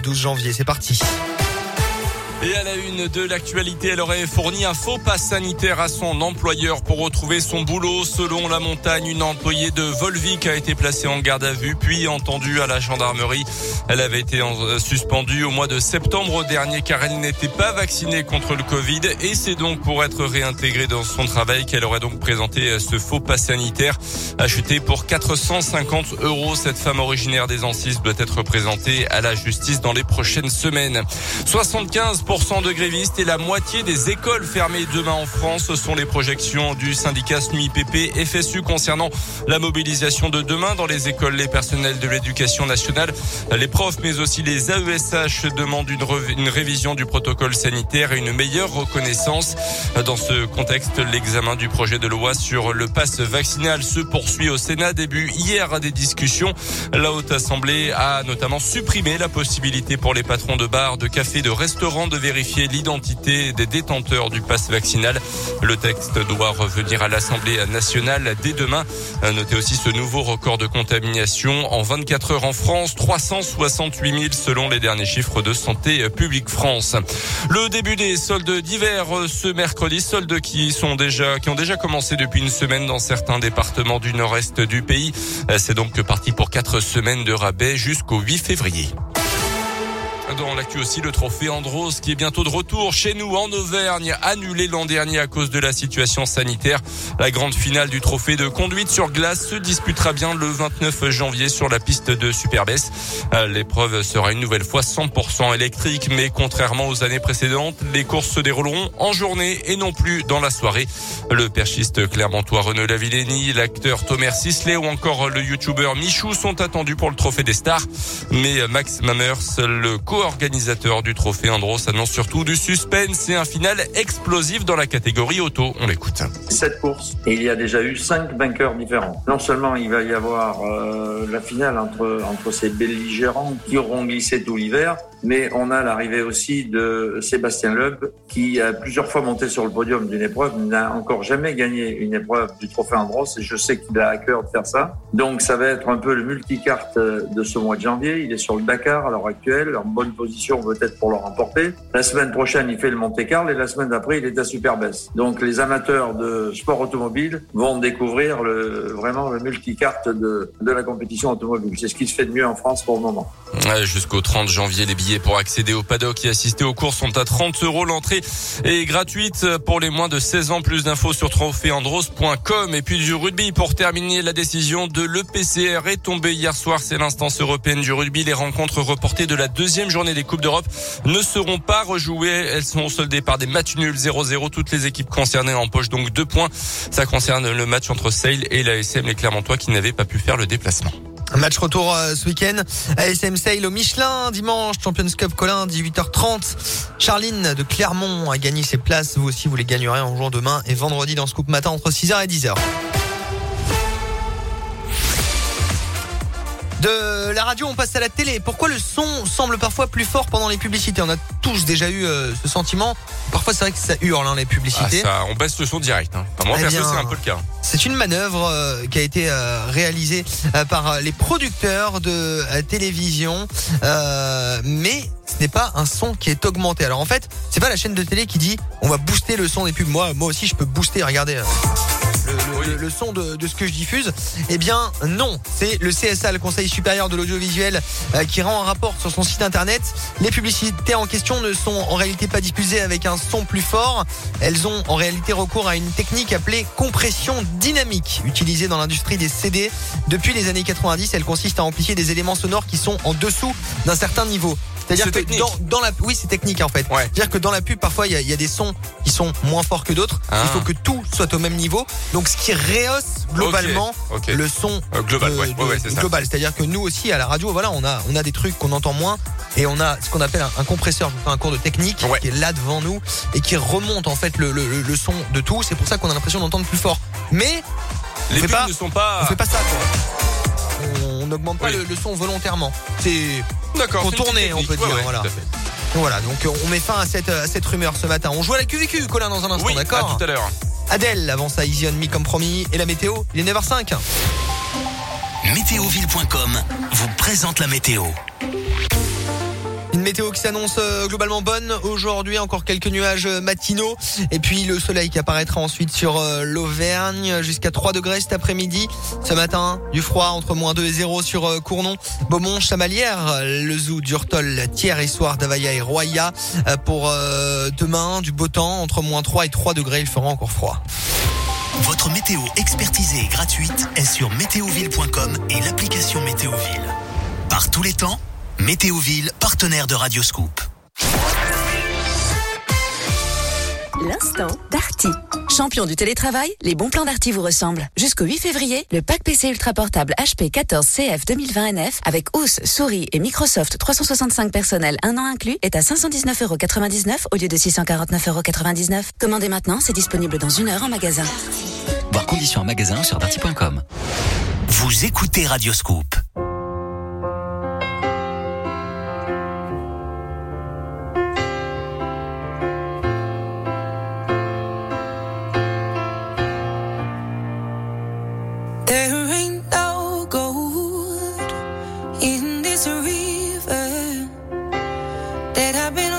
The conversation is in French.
12 janvier. C'est parti. Et à la une de l'actualité, elle aurait fourni un faux pass sanitaire à son employeur pour retrouver son boulot. Selon la montagne, une employée de Volvic a été placée en garde à vue, puis entendue à la gendarmerie. Elle avait été euh, suspendue au mois de septembre dernier car elle n'était pas vaccinée contre le Covid et c'est donc pour être réintégrée dans son travail qu'elle aurait donc présenté euh, ce faux pass sanitaire acheté pour 450 euros. Cette femme originaire des Ancis doit être présentée à la justice dans les prochaines semaines. 75 de grévistes et la moitié des écoles fermées demain en France. Ce sont les projections du syndicat SNUIPP FSU concernant la mobilisation de demain dans les écoles. Les personnels de l'éducation nationale, les profs, mais aussi les AESH demandent une, une révision du protocole sanitaire et une meilleure reconnaissance. Dans ce contexte, l'examen du projet de loi sur le pass vaccinal se poursuit au Sénat. Début hier des discussions. La Haute Assemblée a notamment supprimé la possibilité pour les patrons de bars, de cafés, de restaurants de vérifier l'identité des détenteurs du pass vaccinal. Le texte doit revenir à l'Assemblée nationale dès demain. Notez aussi ce nouveau record de contamination en 24 heures en France, 368 000 selon les derniers chiffres de Santé publique France. Le début des soldes d'hiver ce mercredi, soldes qui sont déjà, qui ont déjà commencé depuis une semaine dans certains départements du nord-est du pays. C'est donc parti pour quatre semaines de rabais jusqu'au 8 février. Dans l'actu aussi, le trophée Andros qui est bientôt de retour chez nous en Auvergne, annulé l'an dernier à cause de la situation sanitaire. La grande finale du trophée de conduite sur glace se disputera bien le 29 janvier sur la piste de Superbès. Euh, l'épreuve sera une nouvelle fois 100% électrique, mais contrairement aux années précédentes, les courses se dérouleront en journée et non plus dans la soirée. Le perchiste clermontois Renaud Lavillenie, l'acteur Thomas Sisley ou encore le youtubeur Michou sont attendus pour le trophée des stars. Mais Max Mammers, le co organisateur du trophée Andros annonce surtout du suspense et un final explosif dans la catégorie auto. On l'écoute. Cette course, il y a déjà eu cinq vainqueurs différents. Non seulement il va y avoir euh, la finale entre, entre ces belligérants qui auront glissé tout l'hiver, mais on a l'arrivée aussi de Sébastien Loeb qui a plusieurs fois monté sur le podium d'une épreuve, n'a encore jamais gagné une épreuve du Trophée Andros et je sais qu'il a à cœur de faire ça. Donc ça va être un peu le multicarte de ce mois de janvier. Il est sur le Dakar à l'heure actuelle, en bonne position peut-être pour le remporter. La semaine prochaine, il fait le Monte Carlo et la semaine d'après, il est à Superbès. Donc les amateurs de sport automobile vont découvrir vraiment le multicarte de, de la compétition automobile. C'est ce qui se fait de mieux en France pour le moment. Jusqu'au 30 janvier, les billets pour accéder au paddock et assister aux courses sont à 30 euros. L'entrée est gratuite pour les moins de 16 ans. Plus d'infos sur trophéandros.com. Et puis du rugby pour terminer, la décision de l'EPCR est tombée hier soir. C'est l'instance européenne du rugby. Les rencontres reportées de la deuxième journée des Coupes d'Europe ne seront pas rejouées. Elles sont soldées par des matchs nuls 0-0. Toutes les équipes concernées empochent donc deux points. Ça concerne le match entre Sale et la SM, les Clermontois qui n'avaient pas pu faire le déplacement. Match retour euh, ce week-end. ASM Sale au Michelin, dimanche, Champions Cup Colin, 18h30. Charline de Clermont a gagné ses places. Vous aussi, vous les gagnerez en jouant demain et vendredi dans ce coupe matin entre 6h et 10h. De la radio, on passe à la télé. Pourquoi le son semble parfois plus fort pendant les publicités? On a tous déjà eu euh, ce sentiment. Parfois, c'est vrai que ça hurle hein, les publicités. Ah, ça, on baisse le son direct. Hein. moi, eh perso, c'est un peu le cas. C'est une manœuvre euh, qui a été euh, réalisée par les producteurs de télévision, mais ce n'est pas un son qui est augmenté. Alors en fait, c'est pas la chaîne de télé qui dit on va booster le son des pubs. Moi, moi aussi, je peux booster. Regardez le, son de, ce que je diffuse Eh bien non, c'est le CSA, le Conseil supérieur de l'audiovisuel, euh, qui rend un rapport sur son site internet. Les publicités en question ne sont en réalité pas diffusées avec un son plus fort. Elles ont en réalité recours à une technique appelée compression dynamique, utilisée dans l'industrie des CD. Depuis les années 90, elle consiste à amplifier des éléments sonores qui sont en dessous d'un certain niveau. C'est-à-dire que dans, dans, la, oui, c'est technique en fait. C'est-à-dire que dans la pub, parfois, il y a, des sons qui sont moins forts que d'autres. Il faut ah. que tout soit au même niveau. Donc, ce qui rehausse globalement le son euh, global. global. C'est-à-dire que nous aussi, à la radio, voilà, on a, on a des trucs qu'on entend moins et on a ce qu'on appelle un, compresseur. Je un cours de technique qui est là devant nous et qui remonte en fait le, le, le son de tout. C'est pour ça qu'on a l'impression d'entendre plus fort. Mais les pubs ne sont pas. On fait pas ça. N'augmente pas le, son volontairement. C'est D'accord. Contourné, on peut dire. voilà. Voilà, donc on met fin à cette, à cette rumeur ce matin. On joue à la QVQ, Colin, dans un instant, d'accord À tout à l'heure. Adèle avance à Easy On Me comme promis. Et la météo, il est 9h05. Météoville.com vous présente la météo. Une météo qui s'annonce euh, globalement bonne aujourd'hui, encore quelques nuages matinaux et puis le soleil qui apparaîtra ensuite sur euh, l'Auvergne jusqu'à 3 degrés cet après-midi. Ce matin, du froid entre moins 2 et 0 sur euh, Cournon, Beaumont, Chamalières, le Zoo, Durtol, Thiers, Soir, Davaya et Roya. Pour demain, du beau temps entre moins 3 et 3 degrés, il fera encore froid. Votre météo expertisée et gratuite est sur météoville.com et l'application Météoville. Par tous les temps, Météoville, partenaire de Radioscoop. L'instant d'Arty. Champion du télétravail, les bons plans d'Arty vous ressemblent. Jusqu'au 8 février, le pack PC ultra portable HP 14 CF 2020 NF avec housse, souris et Microsoft 365 personnels un an inclus est à 519,99€ au lieu de 649,99€. Commandez maintenant, c'est disponible dans une heure en magasin. Voir conditions en magasin sur darty.com. Vous écoutez Radioscoop. that I've been